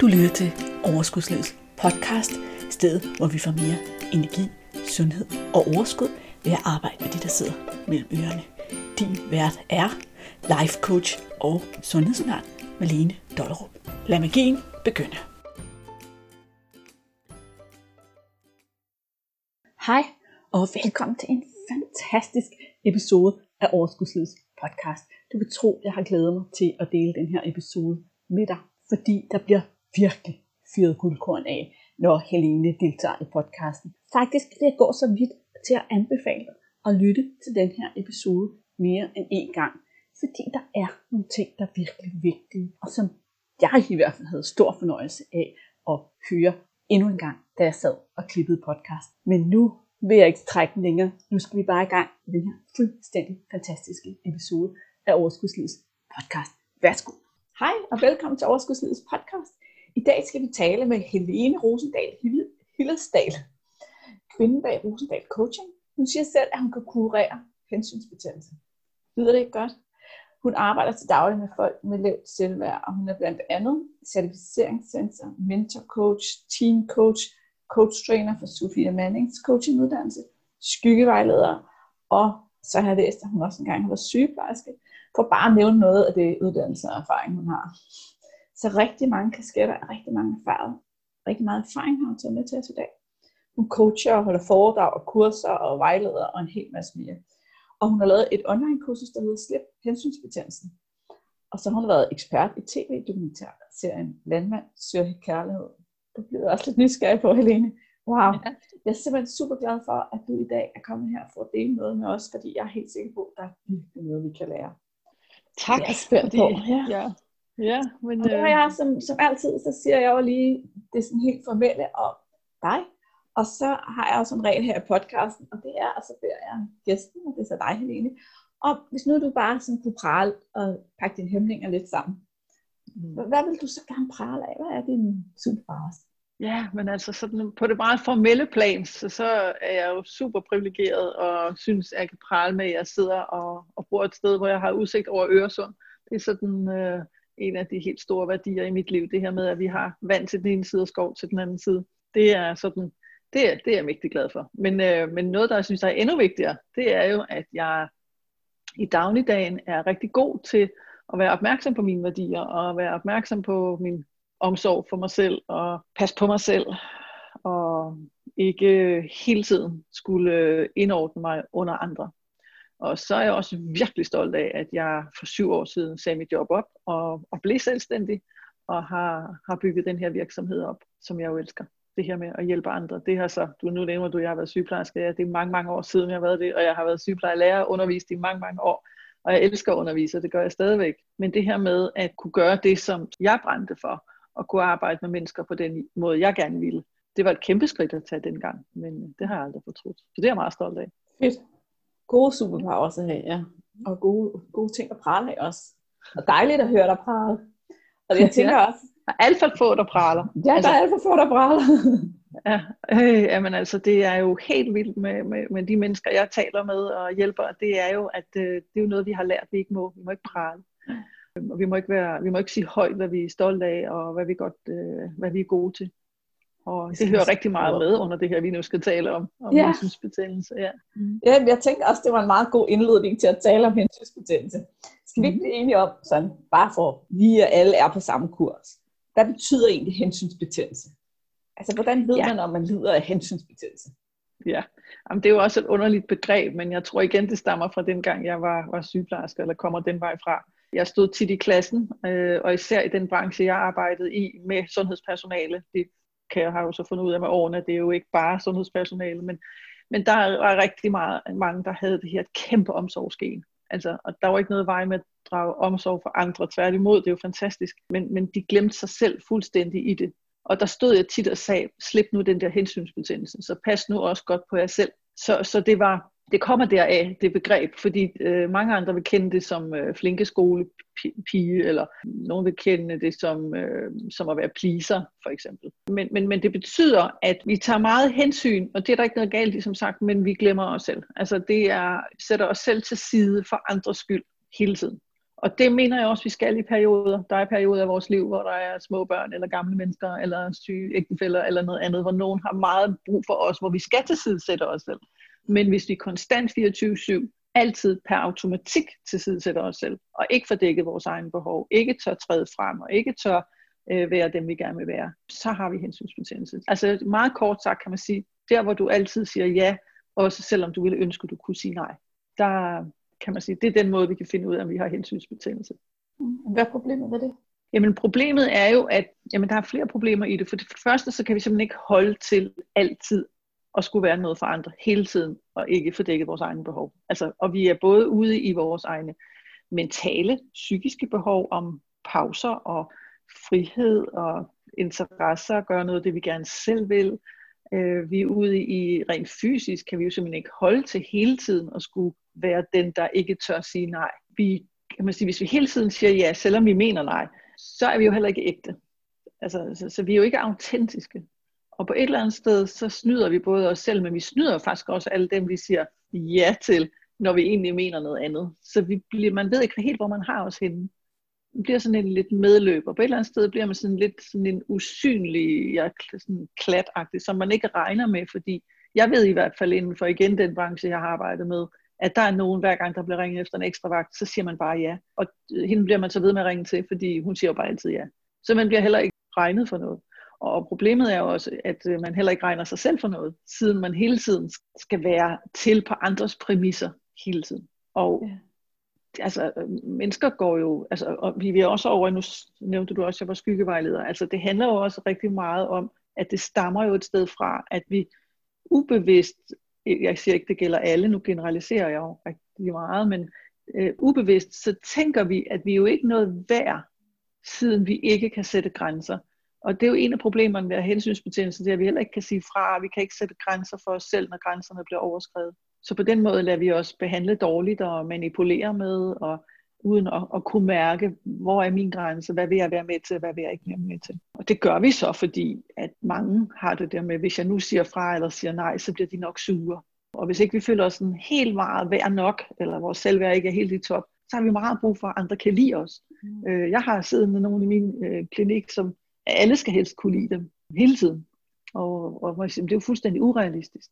Du lytter til Overskudslivets podcast, stedet hvor vi får mere energi, sundhed og overskud ved at arbejde med de, der sidder mellem ørerne. Din vært er life coach og sundhedsundern Malene Dollerup. Lad magien begynde. Hej og velkommen til en fantastisk episode af Overskudslivets podcast. Du kan tro, jeg har glædet mig til at dele den her episode med dig, fordi der bliver virkelig fyret guldkorn af, når Helene deltager i podcasten. Faktisk vil jeg gå så vidt til at anbefale at lytte til den her episode mere end én gang, fordi der er nogle ting, der er virkelig vigtige, og som jeg i hvert fald havde stor fornøjelse af at høre endnu en gang, da jeg sad og klippede podcast. Men nu vil jeg ikke trække den længere. Nu skal vi bare i gang med den her fuldstændig fantastiske episode af Overskudslivets podcast. Værsgo. Hej og velkommen til Overskudslivets podcast. I dag skal vi tale med Helene Rosendal Hillersdal, kvinden bag Rosendal Coaching. Hun siger selv, at hun kan kurere hensynsbetændelse. Lyder det ikke godt? Hun arbejder til daglig med folk med lavt selvværd, og hun er blandt andet certificeringssensor, mentor coach, team coach, coach trainer for Sofia Mannings coachinguddannelse, skyggevejleder, og så har jeg læst, at hun også engang har været sygeplejerske, for bare at nævne noget af det uddannelse og erfaring, hun har. Så rigtig mange kasketter er rigtig mange erfaret. Rigtig meget erfaring har hun taget med til os i dag. Hun coacher og holder foredrag og kurser og vejleder og en hel masse mere. Og hun har lavet et online kursus, der hedder Slip hensynsbetændelsen. Og så har hun været ekspert i tv-dokumentarserien Landmand søger kærlighed. Det bliver også lidt nysgerrig på, Helene. Wow. Jeg er simpelthen super glad for, at du i dag er kommet her for at dele noget med os, fordi jeg er helt sikker på, at der er virkelig noget, vi kan lære. Tak. Jeg er spændt på. Ja. ja. Ja, men... Og det har jeg, som, som altid, så siger jeg jo lige det sådan helt formelle om dig. Og så har jeg også en regel her i podcasten, og det er, og så beder jeg gæsten, og det er så dig, Helene, om, hvis nu du bare sådan kunne prale og pakke dine hæmninger lidt sammen. Mm. Hvad vil du så gerne prale af? Hvad er din superpowers? Ja, men altså sådan, på det meget formelle plan, så, så er jeg jo super privilegeret og synes, at jeg kan prale med, at jeg sidder og, og bor et sted, hvor jeg har udsigt over Øresund. Det er sådan øh, en af de helt store værdier i mit liv, det her med, at vi har vand til den ene side og skov til den anden side. Det er sådan, det er, det er jeg mægtig glad for. Men, øh, men noget, der jeg synes er endnu vigtigere, det er jo, at jeg i dagligdagen er rigtig god til at være opmærksom på mine værdier, og være opmærksom på min omsorg for mig selv, og passe på mig selv, og ikke hele tiden skulle indordne mig under andre. Og så er jeg også virkelig stolt af, at jeg for syv år siden sagde mit job op og, og blev selvstændig og har, har bygget den her virksomhed op, som jeg jo elsker. Det her med at hjælpe andre. Det har så, du nu nævner du, at jeg har været sygeplejerske. Ja, det er mange, mange år siden, jeg har været det, og jeg har været sygeplejerlærer og undervist i mange, mange år. Og jeg elsker at undervise, og det gør jeg stadigvæk. Men det her med at kunne gøre det, som jeg brændte for, og kunne arbejde med mennesker på den måde, jeg gerne ville, det var et kæmpe skridt at tage dengang, men øh, det har jeg aldrig fortrudt. Så det er jeg meget stolt af. Fedt gode superpowers at have, ja. Og gode, gode ting at prale af også. Og dejligt at høre dig prale. Og jeg tænker ja. også... Der er alt for få, der praler. Ja, altså, der er alt for få, der praler. ja, øh, jamen altså, det er jo helt vildt med, med, med de mennesker, jeg taler med og hjælper. Det er jo, at øh, det er jo noget, vi har lært, vi ikke må. Vi må ikke prale. Og vi må ikke, være, vi må ikke sige højt, hvad vi er stolte af, og hvad vi, godt, øh, hvad vi er gode til. Og det hører rigtig meget med under det her, vi nu skal tale om, om ja. hensynsbetændelse. Ja. Mm. ja, jeg tænkte også, det var en meget god indledning til at tale om hensynsbetændelse. Skal vi ikke mm. blive enige om, sådan, bare for vi alle er på samme kurs, hvad betyder egentlig hensynsbetændelse? Altså, hvordan ved ja. man, om man lider af hensynsbetændelse? Ja, Jamen, det er jo også et underligt begreb, men jeg tror igen, det stammer fra den gang, jeg var, var sygeplejerske, eller kommer den vej fra. Jeg stod tit i klassen, øh, og især i den branche, jeg arbejdede i med sundhedspersonale. Det kan jeg har jo så fundet ud af med årene, det er jo ikke bare sundhedspersonale, men, men der var rigtig meget, mange, der havde det her kæmpe omsorgsgen. Altså, og der var ikke noget vej med at drage omsorg for andre, tværtimod, det er jo fantastisk, men, men de glemte sig selv fuldstændig i det. Og der stod jeg tit og sagde, slip nu den der hensynsbetændelse, så pas nu også godt på jer selv. Så, så det var, det kommer deraf, det begreb, fordi øh, mange andre vil kende det som øh, flinke skolepige, eller nogen vil kende det som, øh, som at være pleaser, for eksempel. Men, men, men det betyder, at vi tager meget hensyn, og det er der ikke noget galt i, som sagt, men vi glemmer os selv. Altså det er, sætter os selv til side for andres skyld hele tiden. Og det mener jeg også, vi skal i perioder. Der er perioder af vores liv, hvor der er små børn, eller gamle mennesker, eller syge ægtefælder, eller noget andet, hvor nogen har meget brug for os, hvor vi skal tilsidesætte os selv. Men hvis vi konstant 24-7, altid per automatik tilsidesætter os selv, og ikke fordækket vores egne behov, ikke tør træde frem, og ikke tør øh, være dem, vi gerne vil være, så har vi hensynsbetændelse. Altså meget kort sagt kan man sige, der hvor du altid siger ja, også selvom du ville ønske, at du kunne sige nej, der kan man sige, det er den måde, vi kan finde ud af, om vi har hensynsbetændelse. Hvad er problemet med det? Jamen problemet er jo, at jamen, der er flere problemer i det. For det første, så kan vi simpelthen ikke holde til altid at skulle være noget for andre hele tiden, og ikke fordække vores egne behov. Altså, og vi er både ude i vores egne mentale, psykiske behov om pauser og frihed og interesser, gøre noget af det, vi gerne selv vil. Øh, vi er ude i rent fysisk, kan vi jo simpelthen ikke holde til hele tiden at skulle være den, der ikke tør sige nej. Vi, kan man sige, hvis vi hele tiden siger ja, selvom vi mener nej, så er vi jo heller ikke ægte. Altså, så, så vi er jo ikke autentiske. Og på et eller andet sted, så snyder vi både os selv, men vi snyder faktisk også alle dem, vi siger ja til, når vi egentlig mener noget andet. Så vi bliver, man ved ikke helt, hvor man har os henne. Man bliver sådan en lidt medløber. På et eller andet sted bliver man sådan lidt sådan en usynlig, ja, sådan klatagtig, som man ikke regner med, fordi jeg ved i hvert fald inden for igen den branche, jeg har arbejdet med, at der er nogen, hver gang der bliver ringet efter en ekstra vagt, så siger man bare ja. Og øh, hende bliver man så ved med at ringe til, fordi hun siger jo bare altid ja. Så man bliver heller ikke regnet for noget. Og problemet er jo også, at øh, man heller ikke regner sig selv for noget, siden man hele tiden skal være til på andres præmisser hele tiden. Og ja. altså, mennesker går jo, altså, og vi er også over, nu nævnte du også, at jeg var skyggevejleder, altså det handler jo også rigtig meget om, at det stammer jo et sted fra, at vi ubevidst, jeg siger ikke, det gælder alle, nu generaliserer jeg jo rigtig meget, men øh, ubevidst, så tænker vi, at vi jo ikke noget værd, siden vi ikke kan sætte grænser. Og det er jo en af problemerne ved at hensynsbetjennelse, det er, at vi heller ikke kan sige fra, vi kan ikke sætte grænser for os selv, når grænserne bliver overskrevet. Så på den måde lader vi os behandle dårligt og manipulere med, og uden at, at kunne mærke, hvor er min grænse, hvad vil jeg være med til, hvad vil jeg ikke være med til. Og det gør vi så, fordi at mange har det der med, hvis jeg nu siger fra eller siger nej, så bliver de nok sure. Og hvis ikke vi føler os sådan helt meget værd nok, eller vores selvværd ikke er helt i top, så har vi meget brug for, at andre kan lide os. Mm. Øh, jeg har siddet med nogen i min øh, klinik, som alle skal helst kunne lide dem hele tiden. Og, og det er jo fuldstændig urealistisk.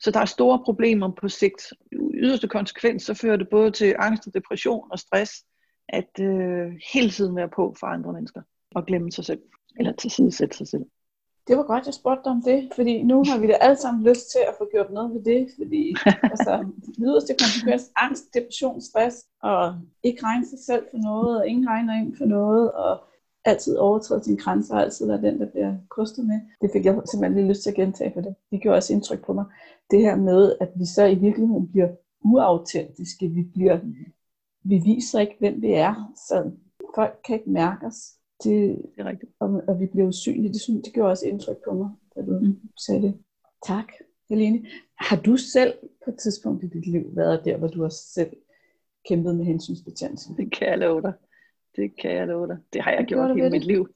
Så der er store problemer på sigt. I yderste konsekvens, så fører det både til angst og depression og stress, at øh, hele tiden være på for andre mennesker og glemme sig selv, eller tilsidesætte sig selv. Det var godt, jeg spurgte dig om det, fordi nu har vi da alle sammen lyst til at få gjort noget ved det, fordi altså, yderste konsekvens, angst, depression, stress, og ikke regne sig selv for noget, og ingen regner ind for noget, og altid overtræde sine grænser, og altid være den, der bliver kostet med. Det fik jeg simpelthen lige lyst til at gentage, for det, det gjorde også indtryk på mig. Det her med, at vi så i virkeligheden bliver uautentiske, vi bliver, vi viser ikke, hvem vi er, så folk kan ikke mærke os. Det, det er rigtigt. Og, og vi bliver usynlige. Det, synes, det gjorde også indtryk på mig, da du mm. sagde det. Tak, Helene. Har du selv på et tidspunkt i dit liv været der, hvor du har selv kæmpet med hensynsbetjentelse? Det kan jeg love dig. Det kan jeg love dig. Det har jeg gjort hele mit liv.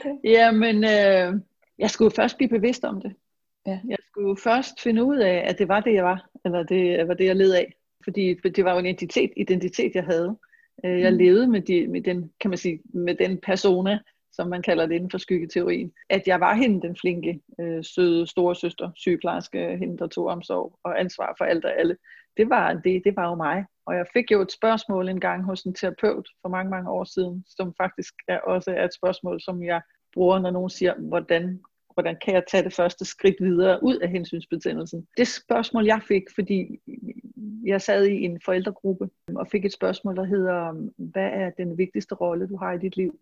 Okay. Jamen, øh, jeg skulle først blive bevidst om det. Ja. Jeg skulle først finde ud af, at det var det, jeg var. Eller det var det, jeg led af. Fordi det var jo en identitet, identitet jeg havde. Øh, jeg mm. levede med, de, med, den, kan man sige, med den persona, som man kalder det inden for skyggeteorien. At jeg var hende den flinke, øh, søde store søster, sygeplejerske, hende der tog omsorg og ansvar for alt og alle. Det var, det, det var jo mig. Og jeg fik jo et spørgsmål en gang hos en terapeut for mange, mange år siden, som faktisk er også er et spørgsmål, som jeg bruger, når nogen siger, hvordan, hvordan kan jeg tage det første skridt videre ud af hensynsbetændelsen. Det spørgsmål, jeg fik, fordi jeg sad i en forældregruppe og fik et spørgsmål, der hedder, hvad er den vigtigste rolle, du har i dit liv?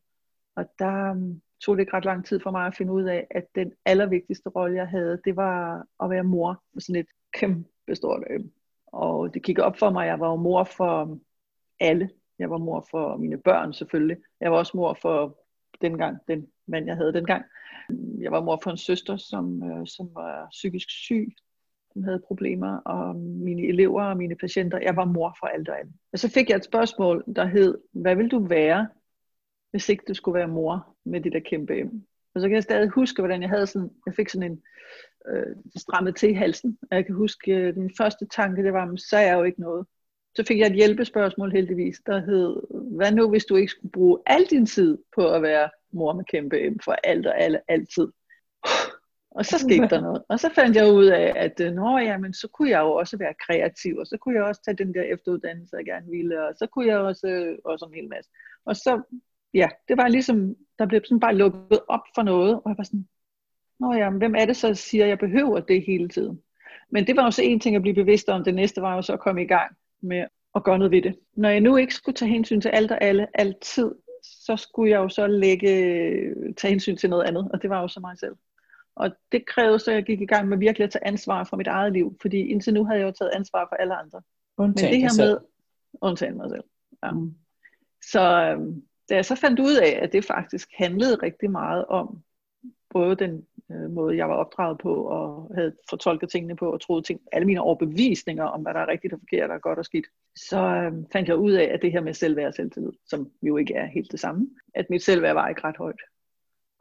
Og der um, tog det ikke ret lang tid for mig at finde ud af, at den allervigtigste rolle, jeg havde, det var at være mor med sådan et kæmpe stort øhm, og det kiggede op for mig, jeg var jo mor for alle. Jeg var mor for mine børn selvfølgelig. Jeg var også mor for dengang, den mand, jeg havde dengang. Jeg var mor for en søster, som, øh, som var psykisk syg, som havde problemer, og mine elever og mine patienter. Jeg var mor for alt og alt. Og så fik jeg et spørgsmål, der hed, hvad vil du være, hvis ikke du skulle være mor med det der kæmpe M? Og så kan jeg stadig huske, hvordan jeg havde sådan, jeg fik sådan en, øh, strammet til i halsen. Og jeg kan huske, øh, den første tanke, det var, så er jeg jo ikke noget. Så fik jeg et hjælpespørgsmål heldigvis, der hed, hvad nu hvis du ikke skulle bruge al din tid på at være mor med kæmpe M for alt og alle, altid. Og så skete der noget. Og så fandt jeg ud af, at øh, nå, jamen, så kunne jeg jo også være kreativ, og så kunne jeg også tage den der efteruddannelse, jeg gerne ville, og så kunne jeg også, øh, også en hel masse. Og så, ja, det var ligesom, der blev sådan bare lukket op for noget, og jeg var sådan, nå ja, hvem er det så, der siger, at jeg behøver det hele tiden? Men det var også en ting at blive bevidst om, det næste var jo så at komme i gang med at gøre noget ved det. Når jeg nu ikke skulle tage hensyn til alt og alle altid, så skulle jeg jo så lægge, tage hensyn til noget andet, og det var jo så mig selv. Og det krævede så, at jeg gik i gang med virkelig at tage ansvar for mit eget liv, fordi indtil nu havde jeg jo taget ansvar for alle andre. Undtagen Men det her med, undtagen mig selv. Ja. Mm. Så øhm, da jeg så fandt ud af, at det faktisk handlede rigtig meget om både den øh, måde, jeg var opdraget på, og havde fortolket tingene på, og troede ting, alle mine overbevisninger om, hvad der er rigtigt og forkert, og godt og skidt, så øh, fandt jeg ud af, at det her med selvværd og selvtillid, som jo ikke er helt det samme, at mit selvværd var ikke ret højt.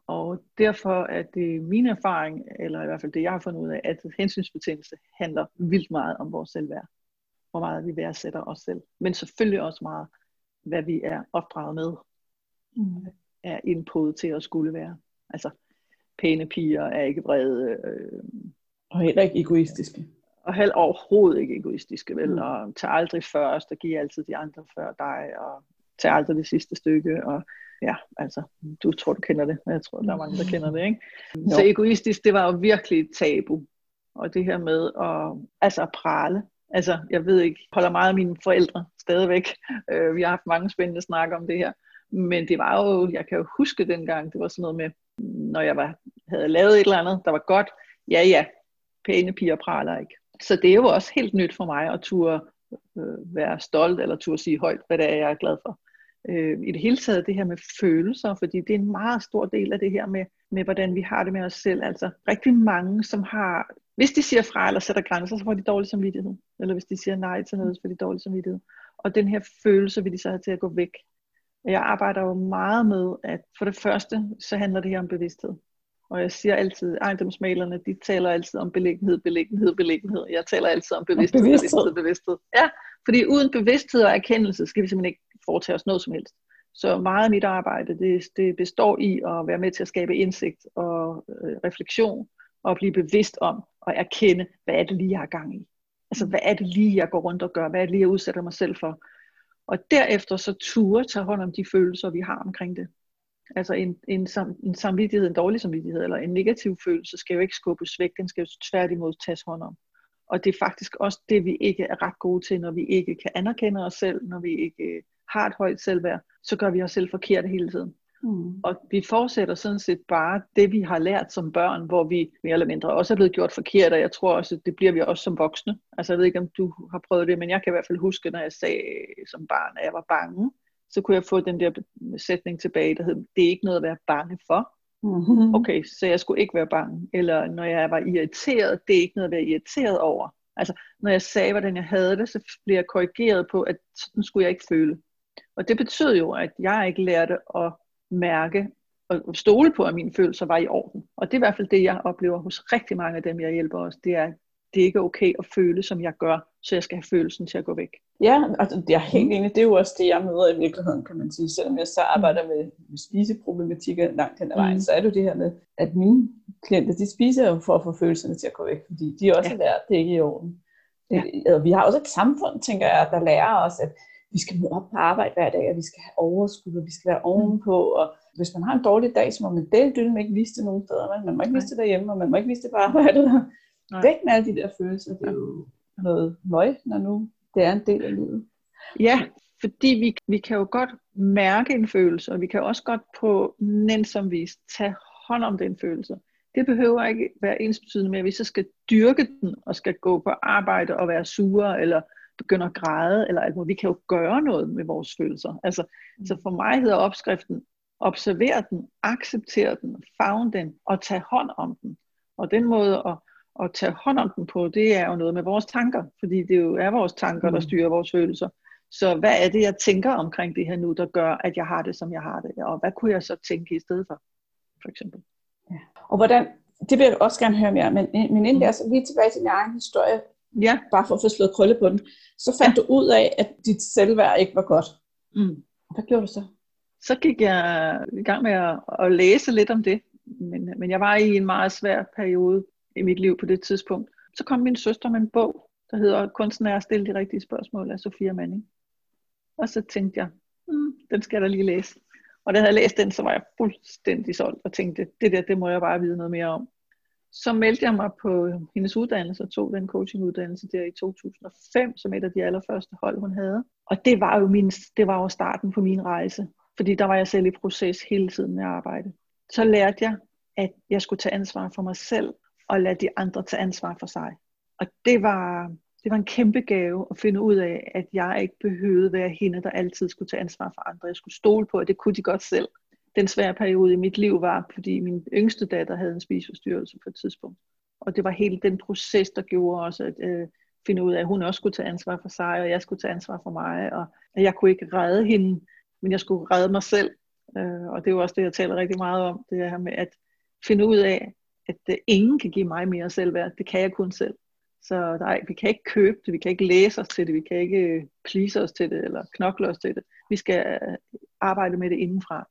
Og derfor er det min erfaring, eller i hvert fald det, jeg har fundet ud af, at hensynsbetændelse handler vildt meget om vores selvværd. Hvor meget vi værdsætter os selv. Men selvfølgelig også meget, hvad vi er opdraget med, mm. er input til at skulle være. Altså, pæne piger er ikke vrede. Øh, og heller ikke egoistiske. Og heller overhovedet ikke egoistiske, vel? Mm. Og tag aldrig først, og giv altid de andre før dig, og tag aldrig det sidste stykke, og ja, altså, du tror, du kender det, men jeg tror, der er mange, der kender det, ikke? Jo. Så egoistisk, det var jo virkelig et tabu. Og det her med at, altså at prale. Altså, jeg ved ikke, holder meget af mine forældre stadigvæk. Øh, vi har haft mange spændende snakker om det her. Men det var jo, jeg kan jo huske dengang, det var sådan noget med, når jeg var, havde lavet et eller andet, der var godt, ja ja, pæne piger praler ikke. Så det er jo også helt nyt for mig at turde øh, være stolt, eller turde sige højt, hvad det er, jeg er glad for øh, i det hele taget det her med følelser, fordi det er en meget stor del af det her med, med, hvordan vi har det med os selv. Altså rigtig mange, som har, hvis de siger fra eller sætter grænser, så får de dårlig samvittighed. Eller hvis de siger nej til noget, så får de dårlig samvittighed. Og den her følelse vil de så have til at gå væk. Jeg arbejder jo meget med, at for det første, så handler det her om bevidsthed. Og jeg siger altid, ejendomsmalerne, de taler altid om beliggenhed, beliggenhed, beliggenhed. Jeg taler altid om bevidsthed, bevidsthed, bevidsthed, bevidsthed. Ja, fordi uden bevidsthed og erkendelse, skal vi simpelthen ikke foretage os noget som helst. Så meget af mit arbejde, det, det består i at være med til at skabe indsigt og øh, refleksion, og blive bevidst om og erkende, hvad er det lige, jeg har gang i. Altså, hvad er det lige, jeg går rundt og gør? Hvad er det lige, jeg udsætter mig selv for? Og derefter så ture tage hånd om de følelser, vi har omkring det. Altså en, en, sam, en samvittighed, en dårlig samvittighed, eller en negativ følelse, skal jo ikke skubbes væk, den skal jo tværtimod tages hånd om. Og det er faktisk også det, vi ikke er ret gode til, når vi ikke kan anerkende os selv, når vi ikke har et højt selvværd, så gør vi os selv forkert hele tiden. Mm. Og vi fortsætter sådan set bare det, vi har lært som børn, hvor vi mere eller mindre også er blevet gjort forkert, og jeg tror også, det bliver vi også som voksne. Altså jeg ved ikke, om du har prøvet det, men jeg kan i hvert fald huske, når jeg sagde som barn, at jeg var bange, så kunne jeg få den der sætning tilbage, der hed, det er ikke noget at være bange for. Mm-hmm. Okay, så jeg skulle ikke være bange. Eller når jeg var irriteret, det er ikke noget at være irriteret over. Altså, når jeg sagde, hvordan jeg havde det, så blev jeg korrigeret på, at sådan skulle jeg ikke føle. Og det betød jo, at jeg ikke lærte at mærke og stole på, at mine følelser var i orden. Og det er i hvert fald det, jeg oplever hos rigtig mange af dem, jeg hjælper os. Det er, det er ikke okay at føle, som jeg gør, så jeg skal have følelsen til at gå væk. Ja, altså det er helt enig. Det er jo også det, jeg møder i virkeligheden, kan man sige. Selvom jeg så arbejder med, med spiseproblematikker langt hen ad vejen, mm. så er det jo det her med, at mine klienter, de spiser jo for at få følelserne til at gå væk, fordi de også ja. har lært, det er ikke i orden. Ja. Vi har også et samfund, tænker jeg, der lærer os, at vi skal møde op på arbejde hver dag, og vi skal have overskud, og vi skal være ovenpå, og hvis man har en dårlig dag, så må man det dylle ikke vise det nogen steder, men man må ikke vise det derhjemme, og man må ikke vise det på arbejdet. Nej. Væk med alle de der følelser, det er jo noget møg, når nu det er en del af livet. Ja, fordi vi, vi kan jo godt mærke en følelse, og vi kan også godt på nænsom vis tage hånd om den følelse. Det behøver ikke være ens betydende med, at vi så skal dyrke den, og skal gå på arbejde og være sure, eller begynder at græde, eller alt Vi kan jo gøre noget med vores følelser. Altså, mm. Så for mig hedder opskriften, observer den, accepter den, favn den, og tage hånd om den. Og den måde at, at tage hånd om den på, det er jo noget med vores tanker, fordi det jo er vores tanker, der mm. styrer vores følelser. Så hvad er det, jeg tænker omkring det her nu, der gør, at jeg har det, som jeg har det? Og hvad kunne jeg så tænke i stedet for, for eksempel? Ja. Og hvordan, det vil jeg også gerne høre mere, men, men inden mm. jeg så lige tilbage til min egen historie, Ja. Bare for at få slået krølle på den. Så fandt ja. du ud af, at dit selvværd ikke var godt. Mm. Hvad gjorde du så? Så gik jeg i gang med at, at læse lidt om det. Men, men jeg var i en meget svær periode i mit liv på det tidspunkt. Så kom min søster med en bog, der hedder Kunsten er at stille de rigtige spørgsmål af Sofia Manning. Og så tænkte jeg, hmm, den skal jeg da lige læse. Og da jeg havde læst den, så var jeg fuldstændig solgt og tænkte, det der, det må jeg bare vide noget mere om. Så meldte jeg mig på hendes uddannelse og tog den coachinguddannelse der i 2005, som et af de allerførste hold, hun havde. Og det var jo, min, det var jo starten på min rejse, fordi der var jeg selv i proces hele tiden med arbejde. Så lærte jeg, at jeg skulle tage ansvar for mig selv, og lade de andre tage ansvar for sig. Og det var, det var en kæmpe gave at finde ud af, at jeg ikke behøvede være hende, der altid skulle tage ansvar for andre. Jeg skulle stole på, at det kunne de godt selv. Den svære periode i mit liv var, fordi min yngste datter havde en spiseforstyrrelse på et tidspunkt. Og det var hele den proces, der gjorde også at øh, finde ud af, at hun også skulle tage ansvar for sig, og jeg skulle tage ansvar for mig. Og at jeg kunne ikke redde hende, men jeg skulle redde mig selv. Øh, og det er jo også det, jeg taler rigtig meget om, det her med at finde ud af, at øh, ingen kan give mig mere selvværd. Det kan jeg kun selv. Så nej, vi kan ikke købe det, vi kan ikke læse os til det, vi kan ikke øh, please os til det, eller knokle os til det. Vi skal øh, arbejde med det indenfra.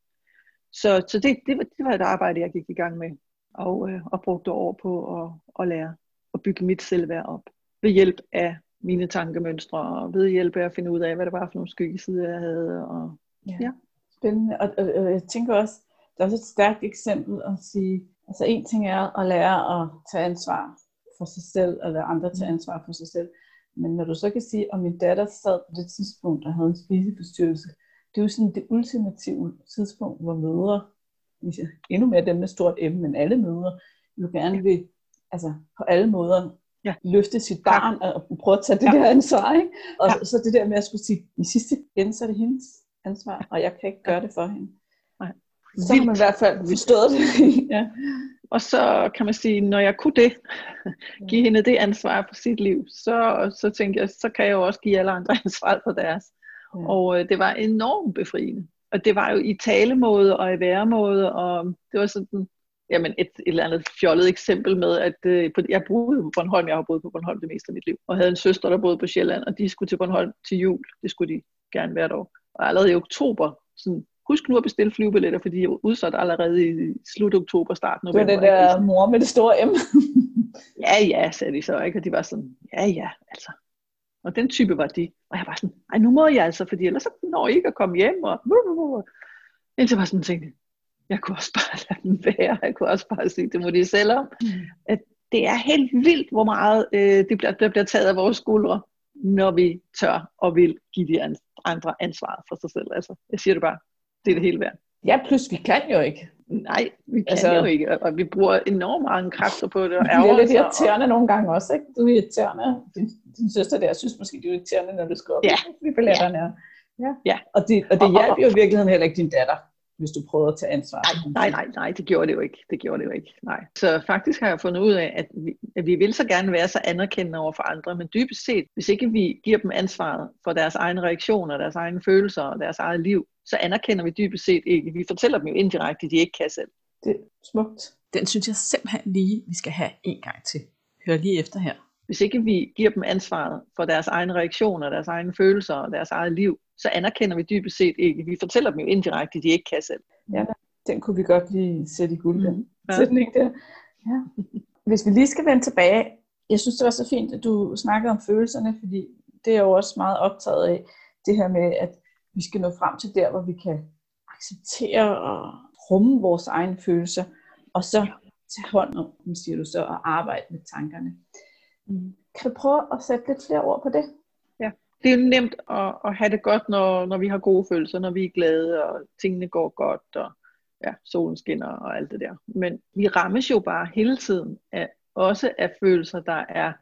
Så, så det, det, det var et arbejde, jeg gik i gang med, og, øh, og brugte år på at, at lære at bygge mit selvværd op. Ved hjælp af mine tankemønstre, og ved hjælp af at finde ud af, hvad det var for nogle skyggesider, jeg havde. Og, ja. ja. Spændende. Og, og, og jeg tænker også, det er også et stærkt eksempel at sige, altså en ting er at lære at tage ansvar for sig selv, eller andre tage ansvar for sig selv. Men når du så kan sige, at min datter sad på det tidspunkt og havde en spiseforstyrrelse, det er jo sådan det ultimative tidspunkt, hvor mødre, endnu mere dem med stort M, men alle mødre, jo gerne vil altså, på alle måder ja. løfte sit barn og prøve at tage det ja. der ansvar. Ikke? Og ja. så, så det der med at skulle sige, i sidste ende, så er det hendes ansvar, og jeg kan ikke gøre det for hende. Nej. Så har man i hvert fald forstået det. ja. Og så kan man sige, når jeg kunne det, give hende det ansvar for sit liv, så, så tænkte jeg, så kan jeg jo også give alle andre ansvar for deres. Ja. Og øh, det var enormt befriende. Og det var jo i talemåde og i væremåde, og det var sådan, jamen et, et eller andet fjollet eksempel med, at øh, jeg boede på Bornholm, jeg har boet på Bornholm det meste af mit liv, og havde en søster, der boede på Sjælland, og de skulle til Bornholm til jul, det skulle de gerne hvert år. Og allerede i oktober, sådan husk nu at bestille flyvebilletter, fordi jeg er udsat allerede i slut oktober, start november. Det var det der mor med det store M. ja, ja, sagde de så, ikke? Og de var sådan, ja, ja, altså. Og den type var de. Og jeg var sådan, ej, nu må jeg altså, fordi ellers så når I ikke at komme hjem. Og indtil jeg var sådan tænkte, jeg kunne også bare lade dem være. Jeg kunne også bare sige, det må de selv om. Mm. At det er helt vildt, hvor meget øh, det bliver, der bliver taget af vores skuldre, når vi tør og vil give de andre ansvaret for sig selv. Altså, jeg siger det bare det er det hele værd. Ja, plus vi kan jo ikke. Nej, vi kan altså, jo ikke, og vi bruger enormt mange kræfter på det. Og det er lidt irriterende og... nogle gange også, ikke? Du er irriterende. Din, din søster der synes måske, du er irriterende, når du skal op ja. i. Ja. Ja. ja. Og det, og det hjælper jo i virkeligheden heller ikke din datter hvis du prøver at tage ansvar. Nej, nej, nej, det gjorde det jo ikke. Det gjorde det jo ikke. Nej. Så faktisk har jeg fundet ud af, at vi, at vi vil så gerne være så anerkendende over for andre, men dybest set, hvis ikke vi giver dem ansvaret for deres egne reaktioner, deres egne følelser og deres eget liv, så anerkender vi dybest set ikke. Vi fortæller dem jo indirekte, at de ikke kan selv. Det er smukt. Den synes jeg simpelthen lige, vi skal have en gang til. Hør lige efter her. Hvis ikke vi giver dem ansvaret for deres egne reaktioner, deres egne følelser og deres eget liv, så anerkender vi dybest set ikke. Vi fortæller dem jo indirekte, at de ikke kan selv. Ja, den kunne vi godt lige sætte i guld. Mm. Ja. Sætning der. Ja. Hvis vi lige skal vende tilbage, jeg synes det var så fint, at du snakkede om følelserne, fordi det er jo også meget optaget af, det her med, at vi skal nå frem til der, hvor vi kan acceptere og rumme vores egne følelser, og så tage hånd om, siger du så, og arbejde med tankerne. Mm. Kan du prøve at sætte lidt flere ord på det? Det er nemt at, at have det godt, når, når vi har gode følelser, når vi er glade, og tingene går godt, og ja, solen skinner og alt det der. Men vi rammes jo bare hele tiden af, også af følelser, der er,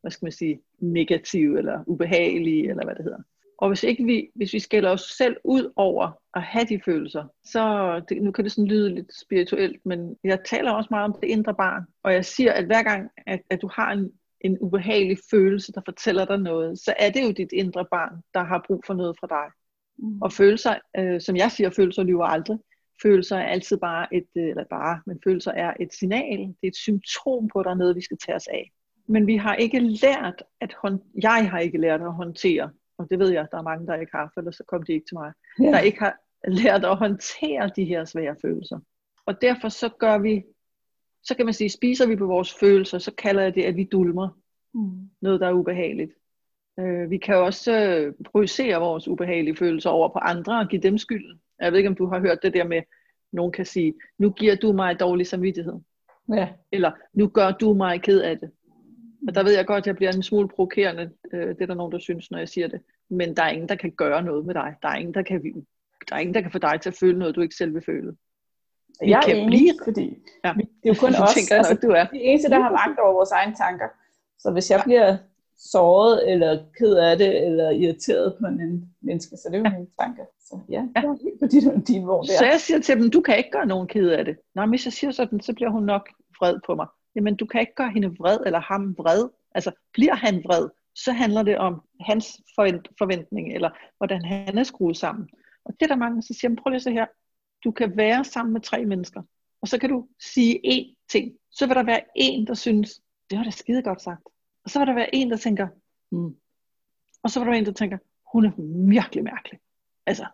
hvad skal man sige, negative eller ubehagelige, eller hvad det hedder. Og hvis ikke vi, hvis vi skælder os selv ud over at have de følelser, så det, nu kan det sådan lyde lidt spirituelt, men jeg taler også meget om det indre barn. Og jeg siger, at hver gang, at, at du har en, en ubehagelig følelse, der fortæller dig noget, så er det jo dit indre barn, der har brug for noget fra dig. Mm. Og følelser, øh, som jeg siger, følelser lyver aldrig. Følelser er altid bare et, øh, eller bare, men følelser er et signal, det er et symptom på, at der er noget, vi skal tage os af. Men vi har ikke lært at hånd- jeg har ikke lært at håndtere, og det ved jeg, der er mange, der ikke har, for ellers så kom de ikke til mig, ja. der ikke har lært at håndtere de her svære følelser. Og derfor så gør vi, så kan man sige, spiser vi på vores følelser, så kalder jeg det, at vi dulmer mm. noget, der er ubehageligt. Øh, vi kan også øh, projicere vores ubehagelige følelser over på andre og give dem skylden. Jeg ved ikke, om du har hørt det der med, nogen kan sige, nu giver du mig dårlig samvittighed. Ja. Eller, nu gør du mig ked af det. Og der ved jeg godt, at jeg bliver en smule provokerende. Øh, det er der nogen, der synes, når jeg siger det. Men der er ingen, der kan gøre noget med dig. Der er ingen, der kan, der er ingen, der kan få dig til at føle noget, du ikke selv vil føle. Vi jeg er enig, blive... fordi ja. det er jo kun os. Tænker, altså, du er. De eneste, der har magt over vores egne tanker. Så hvis jeg bliver såret, eller ked af det, eller irriteret på en anden menneske, så det er jo ja. mine tanker. Så ja, det var helt på din, din hvor der. Så jeg siger til dem, du kan ikke gøre nogen ked af det. Nej, hvis jeg siger sådan, så bliver hun nok vred på mig. Jamen, du kan ikke gøre hende vred, eller ham vred. Altså, bliver han vred, så handler det om hans forventning, eller hvordan han er skruet sammen. Og det er der mange, der siger, prøv lige så her, du kan være sammen med tre mennesker, og så kan du sige én ting. Så vil der være en, der synes, det var da skide godt sagt. Og så vil der være en, der tænker, hmm. og så vil der være en, der tænker, hun er virkelig mærkelig. Altså,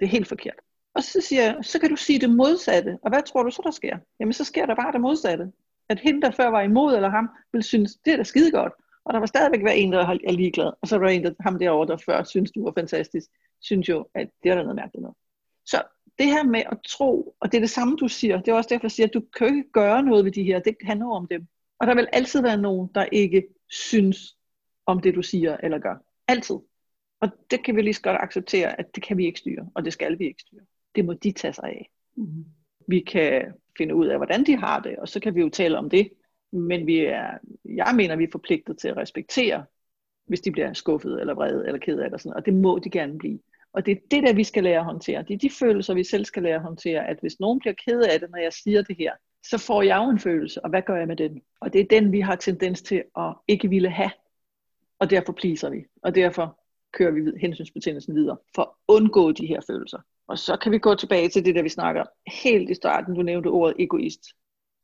det er helt forkert. Og så siger jeg, så kan du sige det modsatte. Og hvad tror du så, der sker? Jamen, så sker der bare det modsatte. At hende, der før var imod, eller ham, vil synes, det er da skide godt. Og der var stadigvæk være en, der er ligeglad. Og så var der en, der ham derovre, der før synes, du var fantastisk, synes jo, at det er der noget mærkeligt noget. Så det her med at tro, og det er det samme, du siger, det er også derfor, jeg siger, at du kan ikke gøre noget ved de her, det handler om dem. Og der vil altid være nogen, der ikke synes om det, du siger eller gør. Altid. Og det kan vi lige så godt acceptere, at det kan vi ikke styre, og det skal vi ikke styre. Det må de tage sig af. Mm-hmm. Vi kan finde ud af, hvordan de har det, og så kan vi jo tale om det. Men vi er, jeg mener, vi er forpligtet til at respektere, hvis de bliver skuffet eller vrede eller ked af det, sådan, og det må de gerne blive. Og det er det, der vi skal lære at håndtere. Det er de følelser, vi selv skal lære at håndtere, at hvis nogen bliver ked af det, når jeg siger det her, så får jeg jo en følelse, og hvad gør jeg med den? Og det er den, vi har tendens til at ikke ville have, og derfor pleaser vi, og derfor kører vi hensynsbetændelsen videre, for at undgå de her følelser. Og så kan vi gå tilbage til det, der vi snakker helt i starten, du nævnte ordet egoist,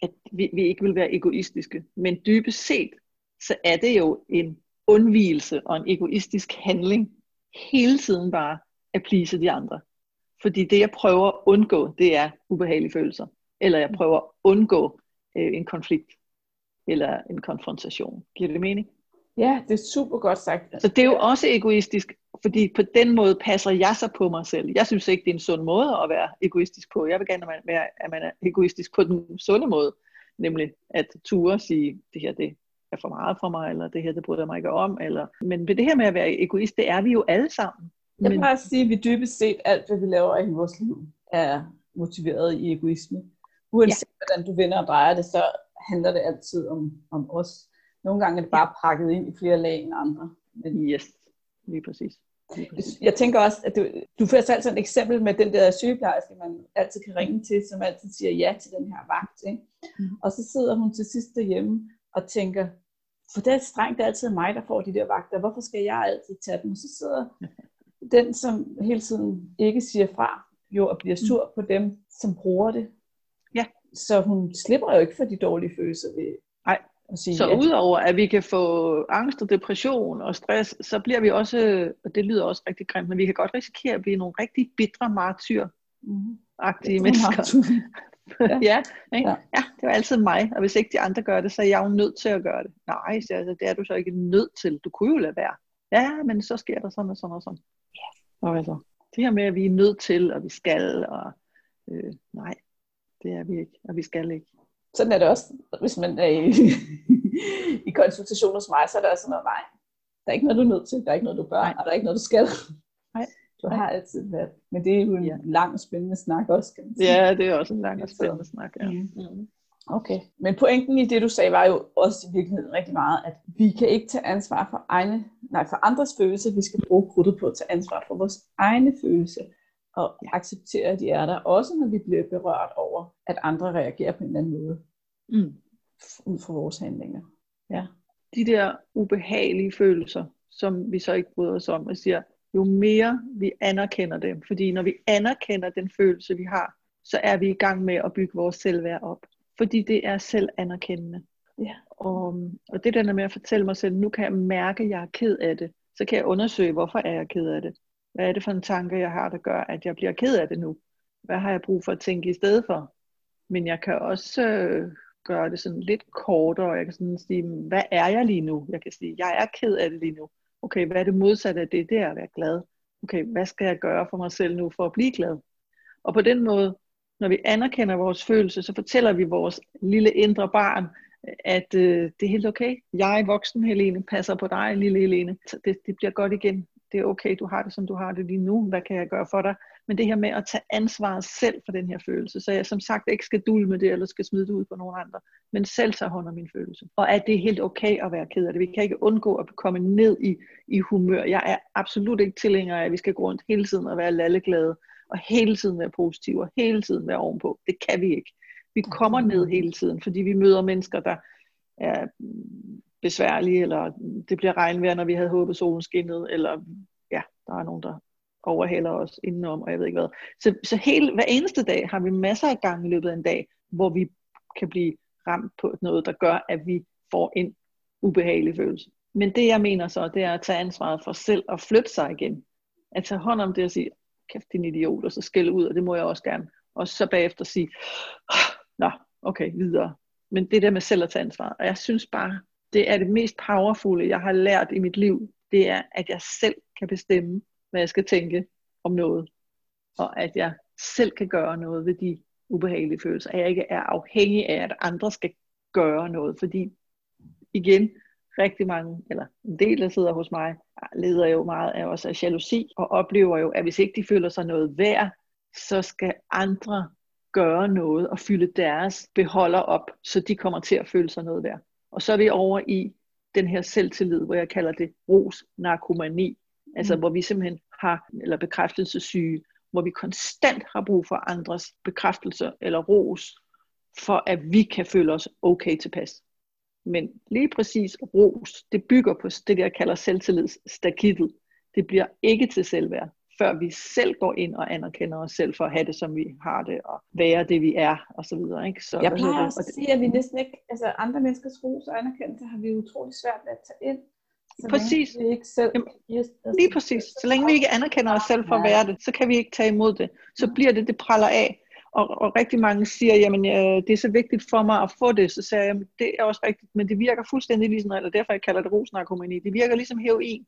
at vi, vi ikke vil være egoistiske, men dybest set, så er det jo en undvielse og en egoistisk handling, hele tiden bare at plise de andre. Fordi det jeg prøver at undgå, det er ubehagelige følelser eller jeg prøver at undgå øh, en konflikt eller en konfrontation. Giver det mening? Ja, det er super godt sagt. Så det er jo også egoistisk, fordi på den måde passer jeg sig på mig selv. Jeg synes ikke, det er en sund måde at være egoistisk på. Jeg vil gerne være, at man er egoistisk på den sunde måde, nemlig at ture sige, det her det er for meget for mig, eller det her det bryder jeg mig ikke om. Eller... Men det her med at være egoist, det er vi jo alle sammen. Jeg vil bare sige, at vi dybest set alt, hvad vi laver i vores liv, er motiveret i egoisme uanset ja. hvordan du vender og drejer det, så handler det altid om, om os. Nogle gange er det bare pakket ind i flere lag end andre. Men yes, lige præcis. Jeg tænker også, at du, du får altid et eksempel med den der sygeplejerske, man altid kan ringe til, som altid siger ja til den her vagt. Ikke? Mm. Og så sidder hun til sidst derhjemme og tænker, for det er strengt, det er altid mig, der får de der vagter. Hvorfor skal jeg altid tage dem? Og så sidder den, som hele tiden ikke siger fra, jo og bliver sur på dem, som bruger det så hun slipper jo ikke for de dårlige følelser ved Nej. at sige Så ja. udover at vi kan få angst og depression og stress, så bliver vi også, og det lyder også rigtig grimt, men vi kan godt risikere at blive nogle rigtig bitre martyr mm. agtige mennesker. ja. ja, ikke? ja, ja, det var altid mig, og hvis ikke de andre gør det, så er jeg jo nødt til at gøre det. Nej, så altså, det er du så ikke nødt til. Du kunne jo lade være. Ja, men så sker der sådan og sådan og sådan. Ja. Og altså, det her med, at vi er nødt til, og vi skal, og øh, nej, det er vi ikke, og vi skal ikke. Sådan er det også, hvis man er i, i konsultation hos mig, så er der også noget, nej, der er ikke noget, du er nødt til, der er ikke noget, du bør, nej. og der er ikke noget, du skal. Nej. Du har altid været. Men det er jo en ja. lang og spændende snak også, kan man sige. Ja, det er også en lang og spændende snak, ja. Mm. Mm. Okay, men pointen i det, du sagde, var jo også i virkeligheden rigtig meget, at vi kan ikke tage ansvar for, egne, nej, for andres følelser, vi skal bruge krudtet på at tage ansvar for vores egne følelser og acceptere, at de er der, også når vi bliver berørt over, at andre reagerer på en eller anden måde, mm. ud fra vores handlinger. Ja. De der ubehagelige følelser, som vi så ikke bryder os om, og siger, jo mere vi anerkender dem, fordi når vi anerkender den følelse, vi har, så er vi i gang med at bygge vores selvværd op. Fordi det er selv anerkendende. Ja. Og, øhm, og det der med at fortælle mig selv, nu kan jeg mærke, at jeg er ked af det. Så kan jeg undersøge, hvorfor er jeg ked af det. Hvad er det for en tanke, jeg har, der gør, at jeg bliver ked af det nu? Hvad har jeg brug for at tænke i stedet for? Men jeg kan også øh, gøre det sådan lidt kortere. Jeg kan sådan sige, hvad er jeg lige nu? Jeg kan sige, jeg er ked af det lige nu. Okay, hvad er det modsatte af det? Det er at være glad. Okay, hvad skal jeg gøre for mig selv nu for at blive glad? Og på den måde, når vi anerkender vores følelse, så fortæller vi vores lille indre barn, at øh, det er helt okay. Jeg, voksen Helene, passer på dig, lille Helene. Det, det bliver godt igen. Det er okay, du har det, som du har det lige nu. Hvad kan jeg gøre for dig? Men det her med at tage ansvaret selv for den her følelse, så jeg som sagt ikke skal dulme det, eller skal smide det ud på nogen andre, men selv tage hånd om min følelse. Og at det er helt okay at være ked af det. Vi kan ikke undgå at komme ned i, i humør. Jeg er absolut ikke tilhænger af, at vi skal gå rundt hele tiden og være lalleglade, og hele tiden være positive, og hele tiden være ovenpå. Det kan vi ikke. Vi kommer ned hele tiden, fordi vi møder mennesker, der er besværlige, eller det bliver regnvejr, når vi havde håbet solen skinnede, eller ja, der er nogen, der overhaler os indenom, og jeg ved ikke hvad. Så, så hele, hver eneste dag har vi masser af gange i løbet af en dag, hvor vi kan blive ramt på noget, der gør, at vi får en ubehagelig følelse. Men det jeg mener så, det er at tage ansvaret for selv og flytte sig igen. At tage hånd om det og sige, kæft din idiot, og så skælde ud, og det må jeg også gerne. Og så bagefter sige, nå, okay, videre. Men det der med selv at tage ansvar. Og jeg synes bare, det er det mest powerfulde, jeg har lært i mit liv. Det er, at jeg selv kan bestemme, hvad jeg skal tænke om noget. Og at jeg selv kan gøre noget ved de ubehagelige følelser. At jeg ikke er afhængig af, at andre skal gøre noget. Fordi igen, rigtig mange, eller en del, der sidder hos mig, leder jo meget af os af jalousi, og oplever jo, at hvis ikke de føler sig noget værd, så skal andre gøre noget og fylde deres beholder op, så de kommer til at føle sig noget værd. Og så er vi over i den her selvtillid, hvor jeg kalder det ros narkomani, altså mm. hvor vi simpelthen har, eller bekræftelsessyge, hvor vi konstant har brug for andres bekræftelse eller ros, for at vi kan føle os okay tilpas. Men lige præcis ros, det bygger på det, jeg kalder selvtillidsstakittet. Det bliver ikke til selvværd før vi selv går ind og anerkender os selv for at have det, som vi har det, og være det, vi er, og så videre. Ikke? Så, jeg plejer også at sige, at vi næsten ikke, altså andre menneskers ros og anerkendelse har vi utrolig svært ved at tage ind. Så præcis. Vi ikke selv Jamen, lige præcis. Så længe vi ikke anerkender os selv for at være det, så kan vi ikke tage imod det. Så bliver det, det praller af. Og, og rigtig mange siger, jamen øh, det er så vigtigt for mig at få det. Så siger jeg, jamen, det er også rigtigt, men det virker fuldstændig ligesom, eller derfor jeg kalder det rosnarkomani. Det virker ligesom heroin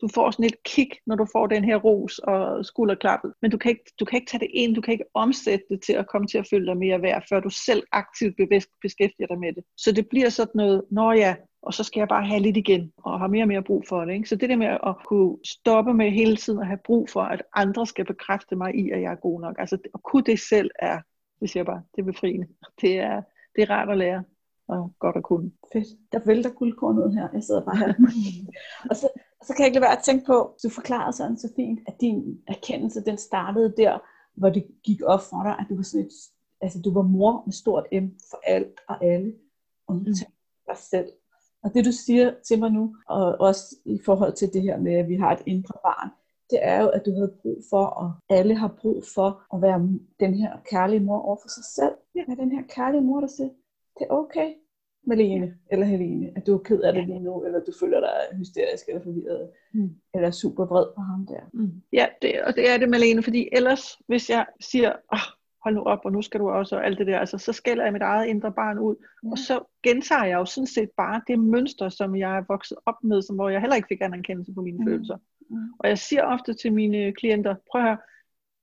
du får sådan et kick, når du får den her ros og skulderklappet. Men du kan, ikke, du kan ikke tage det ind, du kan ikke omsætte det til at komme til at føle dig mere værd, før du selv aktivt bevidst beskæftiger dig med det. Så det bliver sådan noget, når ja, og så skal jeg bare have lidt igen, og have mere og mere brug for det. Ikke? Så det der med at kunne stoppe med hele tiden at have brug for, at andre skal bekræfte mig i, at jeg er god nok. Altså at kunne det selv er, det siger jeg bare, det er befriende. Det er, det er rart at lære og godt at kunne. Fedt. Der vælter guldkorn ud her. Jeg sidder bare her. og så så kan jeg ikke lade være at tænke på, du forklarede sådan så fint, at din erkendelse, den startede der, hvor det gik op for dig, at du var sådan et, altså du var mor med stort M for alt og alle, og nu mm. dig selv. Og det du siger til mig nu, og også i forhold til det her med, at vi har et indre barn, det er jo, at du havde brug for, og alle har brug for at være den her kærlige mor over for sig selv. Ja. Være den her kærlige mor, der siger, det er okay, Malene eller Helene, at du er ked af det lige nu, eller du føler dig hysterisk eller forvirret, mm. eller super vred på ham der. Mm. Ja, det, og det er det Malene, fordi ellers, hvis jeg siger, oh, hold nu op, og nu skal du også, og alt det der, altså, så skælder jeg mit eget indre barn ud, ja. og så gentager jeg jo sådan set bare det mønster, som jeg er vokset op med, som, hvor jeg heller ikke fik anerkendelse på mine mm. følelser. Mm. Og jeg siger ofte til mine klienter, prøv at høre,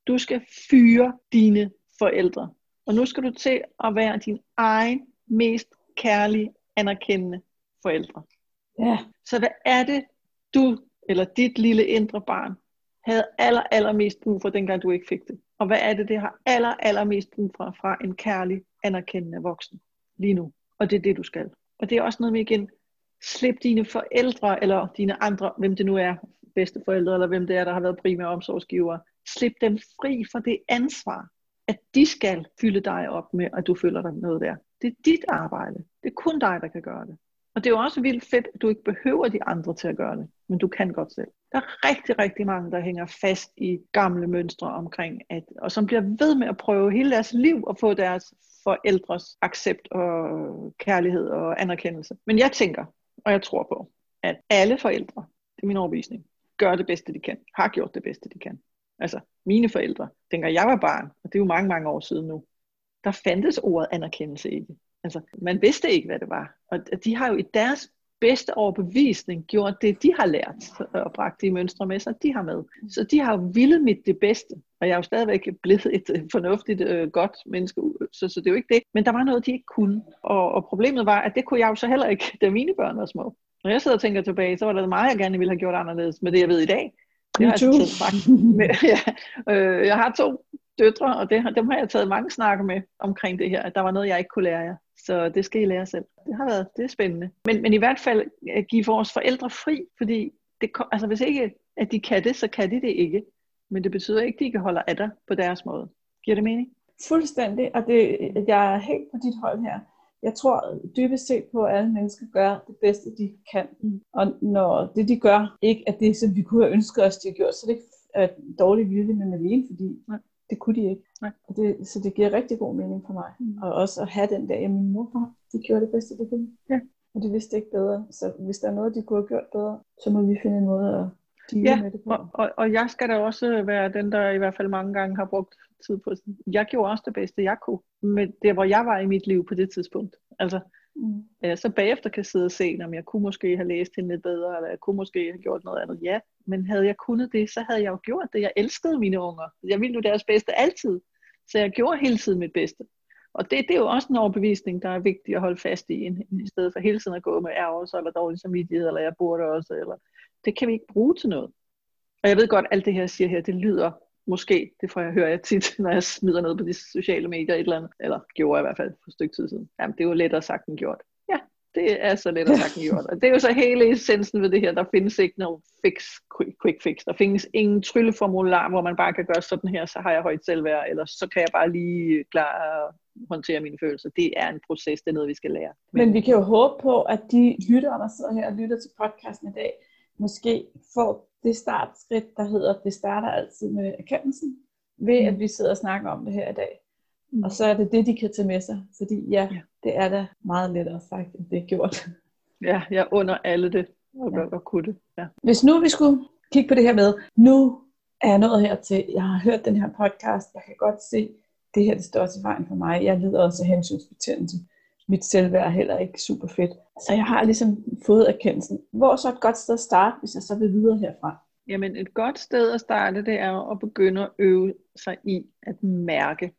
du skal fyre dine forældre, og nu skal du til at være din egen mest kærlige, anerkendende forældre. Ja. Så hvad er det, du eller dit lille indre barn havde aller, allermest brug for, dengang du ikke fik det? Og hvad er det, det har aller, allermest brug for fra en kærlig, anerkendende voksen lige nu? Og det er det, du skal. Og det er også noget med igen, slip dine forældre, eller dine andre, hvem det nu er, bedsteforældre, eller hvem det er, der har været primære omsorgsgivere, slip dem fri for det ansvar, at de skal fylde dig op med, at du føler dig noget der. Det er dit arbejde. Det er kun dig, der kan gøre det. Og det er jo også vildt fedt, at du ikke behøver de andre til at gøre det, men du kan godt selv. Der er rigtig, rigtig mange, der hænger fast i gamle mønstre omkring, at, og som bliver ved med at prøve hele deres liv at få deres forældres accept og kærlighed og anerkendelse. Men jeg tænker, og jeg tror på, at alle forældre, det er min overbevisning, gør det bedste, de kan, har gjort det bedste, de kan. Altså mine forældre, dengang jeg var barn, og det er jo mange, mange år siden nu, der fandtes ordet anerkendelse ikke. Altså, man vidste ikke, hvad det var. Og de har jo i deres bedste overbevisning gjort det, de har lært og bragt de mønstre med sig, de har med. Så de har jo villet mit det bedste. Og jeg er jo stadigvæk blevet et øh, fornuftigt, øh, godt menneske, så, så det er jo ikke det. Men der var noget, de ikke kunne. Og, og problemet var, at det kunne jeg jo så heller ikke, da mine børn var små. Når jeg sidder og tænker tilbage, så var der meget, jeg gerne ville have gjort anderledes med det, jeg ved i dag. Det har jeg, sagt med, ja, øh, jeg har to døtre, og det, dem har jeg taget mange snakke med omkring det her, at der var noget, jeg ikke kunne lære jer. Så det skal I lære selv. Det har været, det er spændende. Men, men i hvert fald at give vores forældre fri, fordi det, altså hvis ikke at de kan det, så kan de det ikke. Men det betyder ikke, at de kan holde af dig på deres måde. Giver det mening? Fuldstændig, og det, jeg er helt på dit hold her. Jeg tror dybest set på, at alle mennesker gør det bedste, de kan. Og når det, de gør, ikke er det, som vi kunne have ønsket os, de har gjort, så det er ikke dårlig vilje med alene, fordi. Det kunne de ikke. Nej. Og det, så det giver rigtig god mening for mig. Mm. Og også at have den der, at min mor, de gjorde det bedste, de kunne. Ja. Og de vidste ikke bedre. Så hvis der er noget, de kunne have gjort bedre, så må vi finde en måde at ja, med det på. Og, og, og jeg skal da også være den, der i hvert fald mange gange har brugt tid på. Jeg gjorde også det bedste, jeg kunne. Men det, hvor jeg var i mit liv på det tidspunkt. Altså, mm. Øh, så bagefter kan sidde og se, om jeg kunne måske have læst hende lidt bedre, eller jeg kunne måske have gjort noget andet. Ja, men havde jeg kunnet det, så havde jeg jo gjort det. Jeg elskede mine unger. Jeg ville jo deres bedste altid. Så jeg gjorde hele tiden mit bedste. Og det, det er jo også en overbevisning, der er vigtig at holde fast i, i stedet for hele tiden at gå med ærgerser, eller dårlig samvittighed, eller jeg burde også, eller det kan vi ikke bruge til noget. Og jeg ved godt, alt det her, jeg siger her, det lyder måske, det får jeg høre jeg tit, når jeg smider noget på de sociale medier et eller andet, eller gjorde jeg i hvert fald for et stykke tid siden. Jamen, det er jo lettere sagt end gjort. Ja, det er så lettere sagt end gjort. Og det er jo så hele essensen ved det her, der findes ikke nogen fix, quick, quick fix. Der findes ingen trylleformular, hvor man bare kan gøre sådan her, så har jeg højt selvværd, eller så kan jeg bare lige klare at håndtere mine følelser. Det er en proces, det er noget, vi skal lære. Men, Men vi kan jo håbe på, at de lyttere, der sidder her og lytter til podcasten i dag, måske får det startskridt, der hedder, det starter altid med erkendelsen, ved at mm. vi sidder og snakker om det her i dag. Mm. Og så er det det, de kan tage med sig. Fordi ja, ja. det er da meget lettere sagt, end det er gjort. Ja, jeg under alle det, og ja. godt kunne det. Ja. Hvis nu vi skulle kigge på det her med, nu er jeg nået hertil, jeg har hørt den her podcast, jeg kan godt se, det her det står til vejen for mig. Jeg lider også af hensynsbetændelse mit selvværd er heller ikke super fedt. Så jeg har ligesom fået erkendelsen. Hvor så et godt sted at starte, hvis jeg så vil videre herfra? Jamen et godt sted at starte, det er at begynde at øve sig i at mærke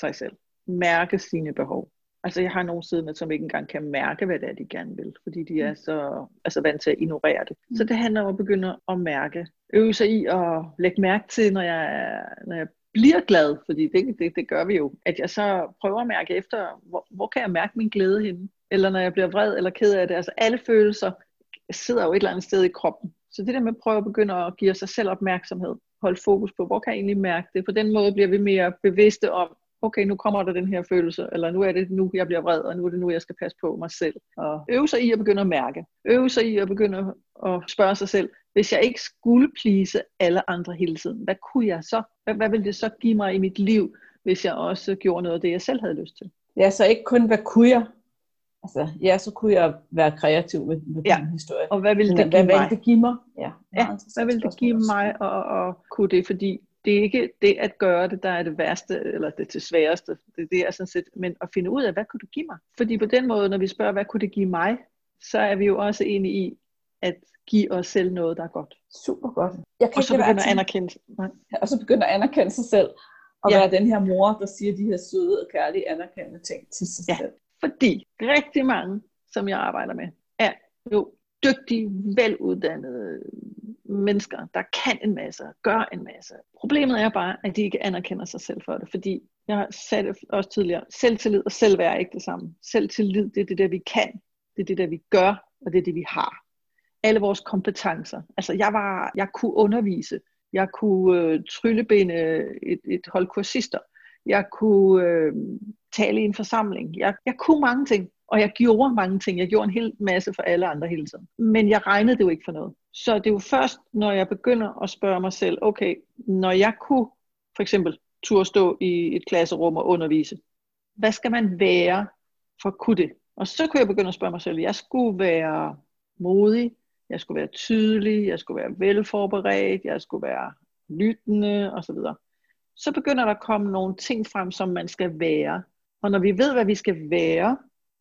sig selv. Mærke sine behov. Altså jeg har nogle siddende, som ikke engang kan mærke, hvad det er, de gerne vil, fordi de er så altså, vant til at ignorere det. Så det handler om at begynde at mærke. Øve sig i at lægge mærke til, når jeg, når jeg bliver glad, fordi det, det, det gør vi jo, at jeg så prøver at mærke efter, hvor, hvor kan jeg mærke min glæde henne? Eller når jeg bliver vred eller ked af det. Altså alle følelser sidder jo et eller andet sted i kroppen. Så det der med at prøve at begynde at give sig selv opmærksomhed, holde fokus på, hvor kan jeg egentlig mærke det? På den måde bliver vi mere bevidste om, okay, nu kommer der den her følelse, eller nu er det nu, jeg bliver vred, og nu er det nu, jeg skal passe på mig selv. Og øve sig i at begynde at mærke. Øve sig i at begynde at spørge sig selv, hvis jeg ikke skulle plise alle andre hele tiden, hvad kunne jeg så? Hvad, hvad ville det så give mig i mit liv, hvis jeg også gjorde noget af det, jeg selv havde lyst til? Ja, så ikke kun, hvad kunne jeg? Altså, ja, så kunne jeg være kreativ med, med ja. den historie. Og hvad ville det give hvad, mig? Hvad ville det give mig? Ja, ja hvad ville det give mig at, at kunne det? Fordi det er ikke det at gøre det, der er det værste, eller det til sværeste. Det, det er sådan set, men at finde ud af, hvad kunne du give mig? Fordi på den måde, når vi spørger, hvad kunne det give mig, så er vi jo også enige i, at give os selv noget, der er godt. Super godt. Jeg kan og så begynde at anerkende Nej. Og så begynde at anerkende sig selv. Og ja. være den her mor, der siger de her søde og kærlige anerkendende ting til sig ja. selv. Fordi rigtig mange, som jeg arbejder med, er jo dygtige, veluddannede mennesker, der kan en masse, gør en masse. Problemet er bare, at de ikke anerkender sig selv for det, fordi jeg har sagt det også tidligere, selvtillid og selvværd er ikke det samme. Selvtillid, det er det der, vi kan, det er det der, vi gør, og det er det, vi har alle vores kompetencer. Altså jeg var, jeg kunne undervise, jeg kunne øh, tryllebinde et, et hold kursister, jeg kunne øh, tale i en forsamling, jeg, jeg kunne mange ting. Og jeg gjorde mange ting. Jeg gjorde en hel masse for alle andre hele tiden. Men jeg regnede det jo ikke for noget. Så det er jo først, når jeg begynder at spørge mig selv, okay, når jeg kunne for eksempel turde stå i et klasserum og undervise, hvad skal man være for at kunne det? Og så kunne jeg begynde at spørge mig selv, jeg skulle være modig, jeg skulle være tydelig, jeg skulle være velforberedt, jeg skulle være lyttende osv. Så begynder der at komme nogle ting frem, som man skal være. Og når vi ved, hvad vi skal være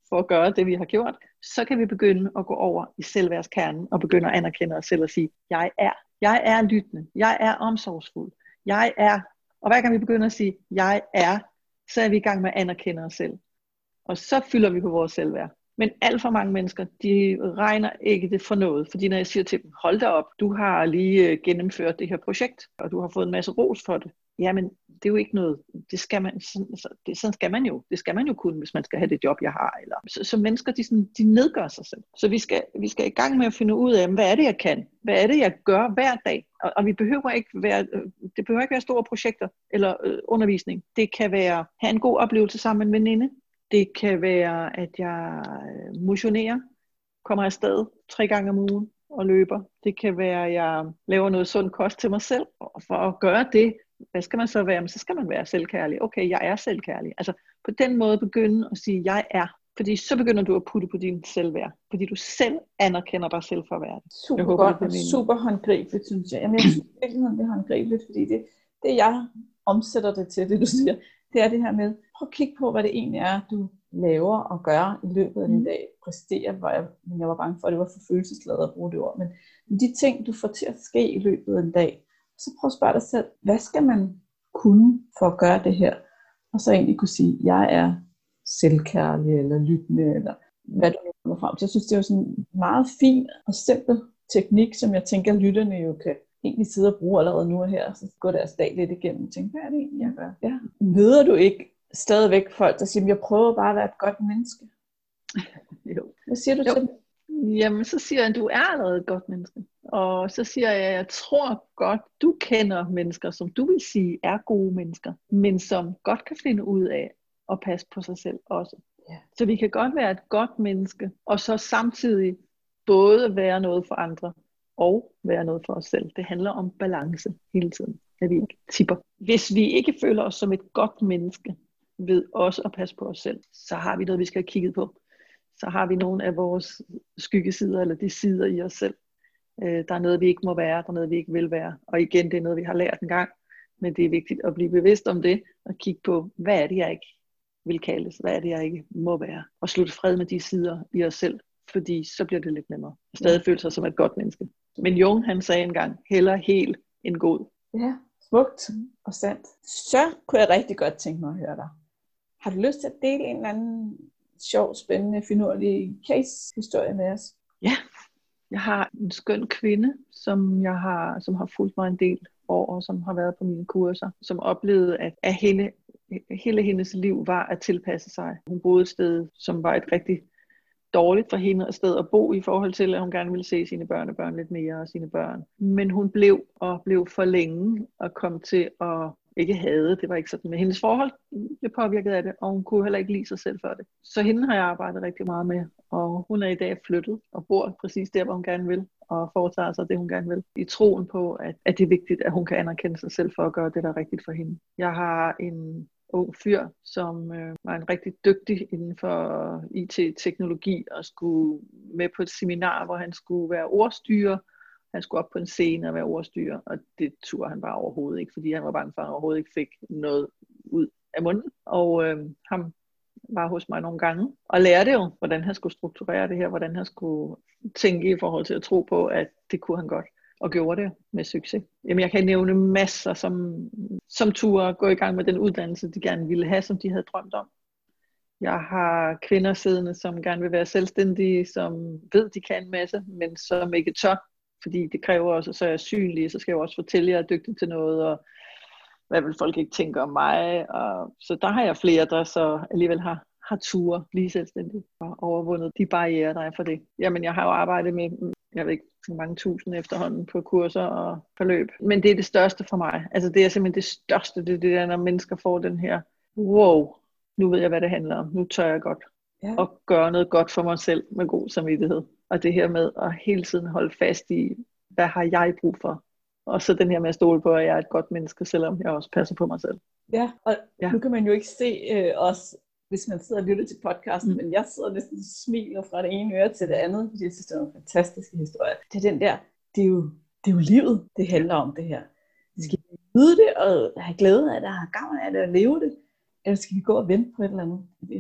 for at gøre det, vi har gjort, så kan vi begynde at gå over i selvværdskernen og begynde at anerkende os selv og sige, jeg er. Jeg er lyttende. Jeg er omsorgsfuld. Jeg er. Og hver gang vi begynder at sige, jeg er, så er vi i gang med at anerkende os selv. Og så fylder vi på vores selvværd. Men alt for mange mennesker, de regner ikke det for noget. Fordi når jeg siger til dem, hold da op, du har lige øh, gennemført det her projekt, og du har fået en masse ros for det. Jamen, det er jo ikke noget, det skal man, sådan, altså, det, sådan skal man jo, det skal man jo kunne, hvis man skal have det job, jeg har. Eller, så, så mennesker, de, sådan, de nedgør sig selv. Så vi skal, vi skal i gang med at finde ud af, hvad er det, jeg kan? Hvad er det, jeg gør hver dag? Og, og vi behøver ikke være, øh, det behøver ikke være store projekter eller øh, undervisning. Det kan være, have en god oplevelse sammen med en veninde. Det kan være, at jeg øh, motionerer, kommer afsted tre gange om ugen og løber. Det kan være, at jeg laver noget sund kost til mig selv. Og for at gøre det, hvad skal man så være? Men så skal man være selvkærlig. Okay, jeg er selvkærlig. Altså på den måde begynde at sige, jeg er. Fordi så begynder du at putte på din selvværd. Fordi du selv anerkender dig selv for verden. Super jeg håber, godt og super håndgribeligt, synes jeg. Jamen, jeg synes virkelig, det er håndgribeligt, fordi det, det jeg omsætter det til, det du siger, det er det her med, prøv at kigge på, hvad det egentlig er, du laver og gør i løbet af din mm. dag, præstere, hvor jeg, men jeg var bange for, at det var for følelsesladet at bruge det ord, men de ting, du får til at ske i løbet af en dag, så prøv at spørge dig selv, hvad skal man kunne for at gøre det her? Og så egentlig kunne sige, jeg er selvkærlig, eller lyttende, eller hvad du nu kommer frem til. Jeg synes, det er jo sådan en meget fin og simpel teknik, som jeg tænker, lytterne jo kan egentlig sidde og bruge allerede nu og her, så går deres dag lidt igennem og tænker, hvad er det egentlig, jeg gør? Ja. Møder du ikke stadigvæk folk, der siger, jeg prøver bare at være et godt menneske? jo. Hvad siger du jo. til det? Jamen, så siger jeg, at du er allerede et godt menneske. Og så siger jeg, at jeg tror godt, du kender mennesker, som du vil sige er gode mennesker, men som godt kan finde ud af at passe på sig selv også. Ja. Så vi kan godt være et godt menneske, og så samtidig både være noget for andre, og være noget for os selv. Det handler om balance hele tiden, at vi ikke tipper. Hvis vi ikke føler os som et godt menneske, ved også at passe på os selv, så har vi noget, vi skal have kigget på. Så har vi nogle af vores skyggesider, eller de sider i os selv. Øh, der er noget, vi ikke må være, der er noget, vi ikke vil være. Og igen, det er noget, vi har lært en gang, men det er vigtigt at blive bevidst om det, og kigge på, hvad er det, jeg ikke vil kaldes, hvad er det, jeg ikke må være, og slutte fred med de sider i os selv, fordi så bliver det lidt nemmere. Og stadig føle sig som et godt menneske. Men Jung, han sagde engang, heller helt en god. Ja, smukt og sandt. Så kunne jeg rigtig godt tænke mig at høre dig. Har du lyst til at dele en eller anden sjov, spændende, finurlig case-historie med os? Ja, jeg har en skøn kvinde, som jeg har, som har fulgt mig en del år, og som har været på mine kurser, som oplevede, at, at hende, hele hendes liv var at tilpasse sig. Hun boede et sted, som var et rigtig dårligt for hende et sted at bo i forhold til, at hun gerne ville se sine børnebørn lidt mere og sine børn. Men hun blev og blev for længe og kom til at ikke havde, det var ikke sådan, men hendes forhold blev påvirket af det, og hun kunne heller ikke lide sig selv for det. Så hende har jeg arbejdet rigtig meget med, og hun er i dag flyttet og bor præcis der, hvor hun gerne vil, og foretager sig det, hun gerne vil, i troen på, at, at det er vigtigt, at hun kan anerkende sig selv for at gøre det, der er rigtigt for hende. Jeg har en ung fyr, som øh, var en rigtig dygtig inden for IT-teknologi og skulle med på et seminar, hvor han skulle være ordstyrer. Han skulle op på en scene og være ordstyrer, og det turde han bare overhovedet ikke, fordi han var bange for, at han overhovedet ikke fik noget ud af munden. Og øh, ham var hos mig nogle gange, og lærte jo, hvordan han skulle strukturere det her, hvordan han skulle tænke i forhold til at tro på, at det kunne han godt og gjorde det med succes. Jamen, jeg kan nævne masser, som, som turde gå i gang med den uddannelse, de gerne ville have, som de havde drømt om. Jeg har kvinder siddende, som gerne vil være selvstændige, som ved, de kan en masse, men som ikke tør, fordi det kræver også, at så er jeg synlig, så skal jeg også fortælle, at jeg er dygtig til noget, og hvad vil folk ikke tænke om mig. Og, så der har jeg flere, der så alligevel har, har ture lige selvstændigt og overvundet de barriere, der er for det. Jamen, jeg har jo arbejdet med jeg ved ikke, mange tusind efterhånden på kurser og forløb. Men det er det største for mig. Altså det er simpelthen det største, det er det der, når mennesker får den her, wow, nu ved jeg, hvad det handler om. Nu tør jeg godt ja. og gøre noget godt for mig selv med god samvittighed. Og det her med at hele tiden holde fast i, hvad har jeg brug for? Og så den her med at stole på, at jeg er et godt menneske, selvom jeg også passer på mig selv. Ja, og ja. nu kan man jo ikke se øh, os, hvis man sidder og lytter til podcasten, mm. men jeg sidder næsten og smiler fra det ene øre til det andet, fordi jeg synes, det er en fantastisk historie. Det er den der, det er jo, det er jo livet, det handler om det her. Vi skal nyde det og have glæde af det, og have gavn af det og leve det. Skal vi gå og vente på et eller andet?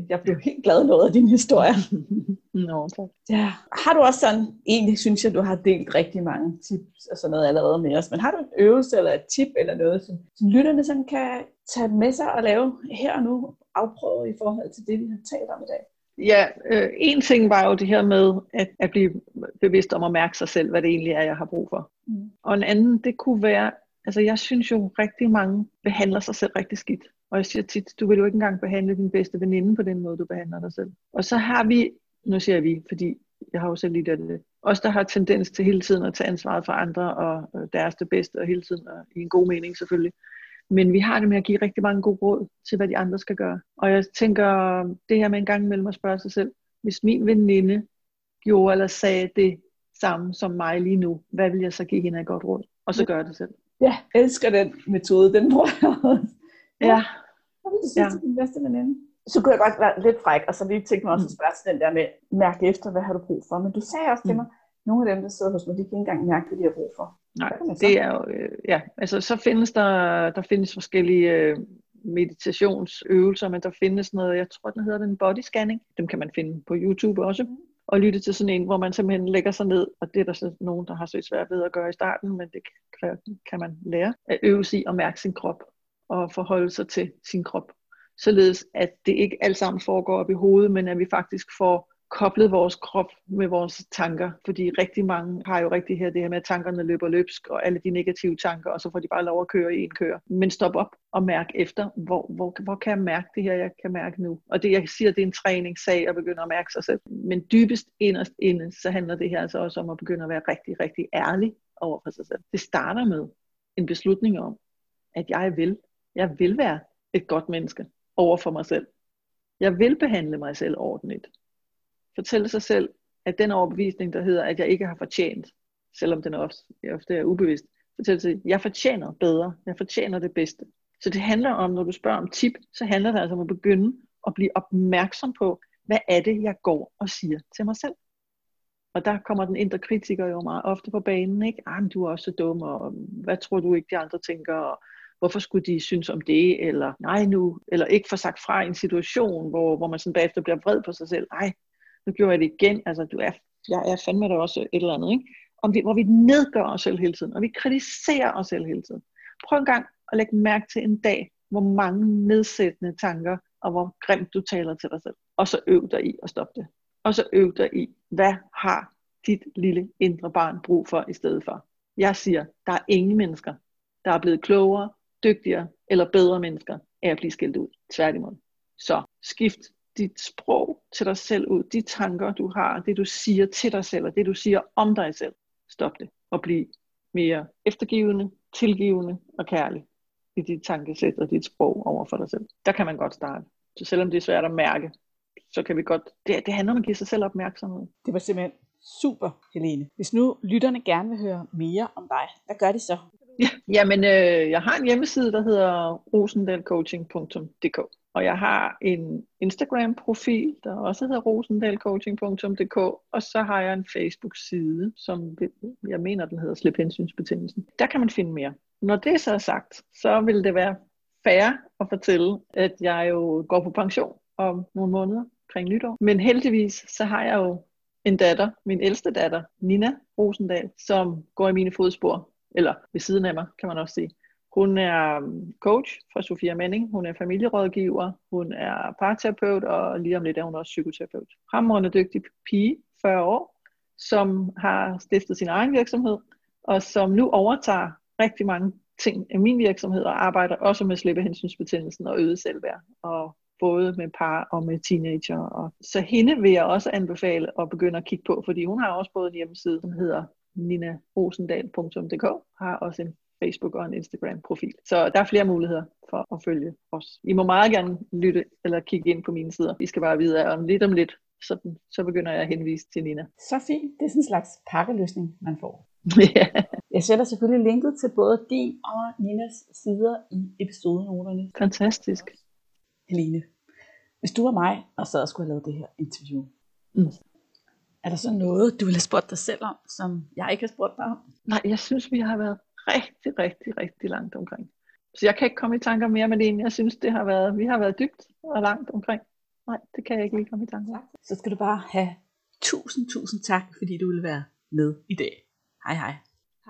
Jeg blev helt glad noget af din historie. Nå, tak. Ja. Har du også sådan, egentlig synes jeg, du har delt rigtig mange tips og sådan noget allerede med os, men har du en øvelse eller et tip eller noget, som, som lytterne sådan kan tage med sig og lave her og nu, afprøve i forhold til det, vi har talt om i dag? Ja, øh, en ting var jo det her med at, at blive bevidst om at mærke sig selv, hvad det egentlig er, jeg har brug for. Mm. Og en anden, det kunne være, altså jeg synes jo rigtig mange behandler sig selv rigtig skidt. Og jeg siger tit, du vil jo ikke engang behandle din bedste veninde på den måde, du behandler dig selv. Og så har vi, nu siger vi, fordi jeg har jo selv lidt af det, os der har tendens til hele tiden at tage ansvaret for andre og deres det bedste, og hele tiden og i en god mening selvfølgelig. Men vi har det med at give rigtig mange gode råd til, hvad de andre skal gøre. Og jeg tænker, det her med en gang imellem at spørge sig selv, hvis min veninde gjorde eller sagde det samme som mig lige nu, hvad vil jeg så give hende et godt råd? Og så gøre det selv. Ja, elsker den metode, den bruger jeg også. Ja. Hvad vil du sige ja. til din bedste veninde? Så kunne jeg godt være lidt fræk, og så lige tænke mig også at spørge til den der med, mærke efter, hvad har du brug for? Men du sagde også til mm. mig, nogle af dem, der sidder hos mig, de kan ikke engang mærke, hvad de har brug for. Nej, det er jo, øh, ja, altså så findes der, der findes forskellige øh, meditationsøvelser, men der findes noget, jeg tror den hedder den body scanning, dem kan man finde på YouTube også, mm. og lytte til sådan en, hvor man simpelthen lægger sig ned, og det er der så nogen, der har så svært ved at gøre i starten, men det kan, kan man lære, at øve sig at mærke sin krop, og forholde sig til sin krop, således at det ikke alt sammen foregår op i hovedet, men at vi faktisk får koblet vores krop med vores tanker, fordi rigtig mange har jo rigtig her det her med, at tankerne løber løbsk, og alle de negative tanker, og så får de bare lov at køre i en kører. Men stop op og mærk efter, hvor, hvor, hvor kan jeg mærke det her, jeg kan mærke nu. Og det, jeg siger, det er en træningssag at begynde at mærke sig selv. Men dybest inderst inde, så handler det her altså også om at begynde at være rigtig, rigtig ærlig over for sig selv. Det starter med en beslutning om, at jeg vil. Jeg vil være et godt menneske over for mig selv. Jeg vil behandle mig selv ordentligt fortælle sig selv, at den overbevisning, der hedder, at jeg ikke har fortjent, selvom den ofte, ofte er ubevidst, fortælle sig, at jeg fortjener bedre, jeg fortjener det bedste. Så det handler om, når du spørger om tip, så handler det altså om at begynde at blive opmærksom på, hvad er det, jeg går og siger til mig selv. Og der kommer den indre kritiker jo meget ofte på banen, ikke? Ah, men du er også så dum, og hvad tror du ikke, de andre tænker, og hvorfor skulle de synes om det, eller nej nu, eller ikke få sagt fra i en situation, hvor, hvor man sådan bagefter bliver vred på sig selv. Nej, nu gjorde jeg det igen, altså du er, jeg er fandme da også et eller andet, ikke? Om vi, hvor vi nedgør os selv hele tiden, og vi kritiserer os selv hele tiden. Prøv en gang at lægge mærke til en dag, hvor mange nedsættende tanker, og hvor grimt du taler til dig selv. Og så øv dig i at stoppe det. Og så øv dig i, hvad har dit lille indre barn brug for i stedet for. Jeg siger, der er ingen mennesker, der er blevet klogere, dygtigere eller bedre mennesker af at blive skilt ud. Tværtimod. Så skift dit sprog til dig selv ud, de tanker du har, det du siger til dig selv, og det du siger om dig selv. Stop det, og bliv mere eftergivende, tilgivende og kærlig i dit tankesæt og dit sprog over for dig selv. Der kan man godt starte. Så selvom det er svært at mærke, så kan vi godt, det, det handler om at give sig selv opmærksomhed. Det var simpelthen super, Helene. Hvis nu lytterne gerne vil høre mere om dig, hvad gør de så? Ja, jamen, øh, jeg har en hjemmeside, der hedder rosendalcoaching.dk. Og jeg har en Instagram-profil, der også hedder rosendalcoaching.dk, og så har jeg en Facebook-side, som jeg mener, den hedder Slip hensynsbetingelsen. Der kan man finde mere. Når det så er sagt, så vil det være fair at fortælle, at jeg jo går på pension om nogle måneder kring nytår. Men heldigvis, så har jeg jo en datter, min ældste datter, Nina Rosendal, som går i mine fodspor, eller ved siden af mig, kan man også sige. Hun er um, coach for Sofia Menning, hun er familierådgiver, hun er parterapeut, og lige om lidt er hun også psykoterapeut. Hamrende dygtig pige, 40 år, som har stiftet sin egen virksomhed, og som nu overtager rigtig mange ting af min virksomhed, og arbejder også med slippehensynsbetændelsen og øget selvværd, og både med par og med teenager. Og så hende vil jeg også anbefale at begynde at kigge på, fordi hun har også både en hjemmeside, som hedder ninarosendal.dk, har også en Facebook og en Instagram-profil. Så der er flere muligheder for at følge os. I må meget gerne lytte eller kigge ind på mine sider. I skal bare vide, at om lidt om lidt, så, så begynder jeg at henvise til Nina. Så fint. Det er sådan en slags pakkeløsning, man får. ja. Jeg sætter selvfølgelig linket til både din og Ninas sider i episodenoterne. Fantastisk. Helene, hvis du var mig, og så skulle have lavet det her interview, Mm. Er der så noget, du ville have spurgt dig selv om, som jeg ikke har spurgt dig om? Nej, jeg synes, vi har været rigtig, rigtig, rigtig langt omkring. Så jeg kan ikke komme i tanker mere med det, jeg synes, det har været, vi har været dybt og langt omkring. Nej, det kan jeg ikke lige komme i tanker om. Så skal du bare have tusind, tusind tak, fordi du ville være med i dag. Hej hej.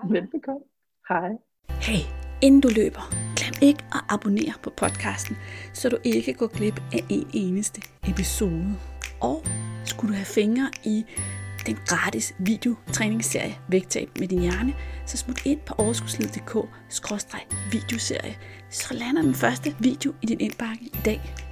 Velbekomme. Hej. Hey, inden du løber, glem ikke at abonnere på podcasten, så du ikke går glip af en eneste episode. Og skulle du have fingre i den gratis videotræningsserie Vægtab med din hjerne, så smut ind på overskudslivet.dk-videoserie, så lander den første video i din indbakke i dag.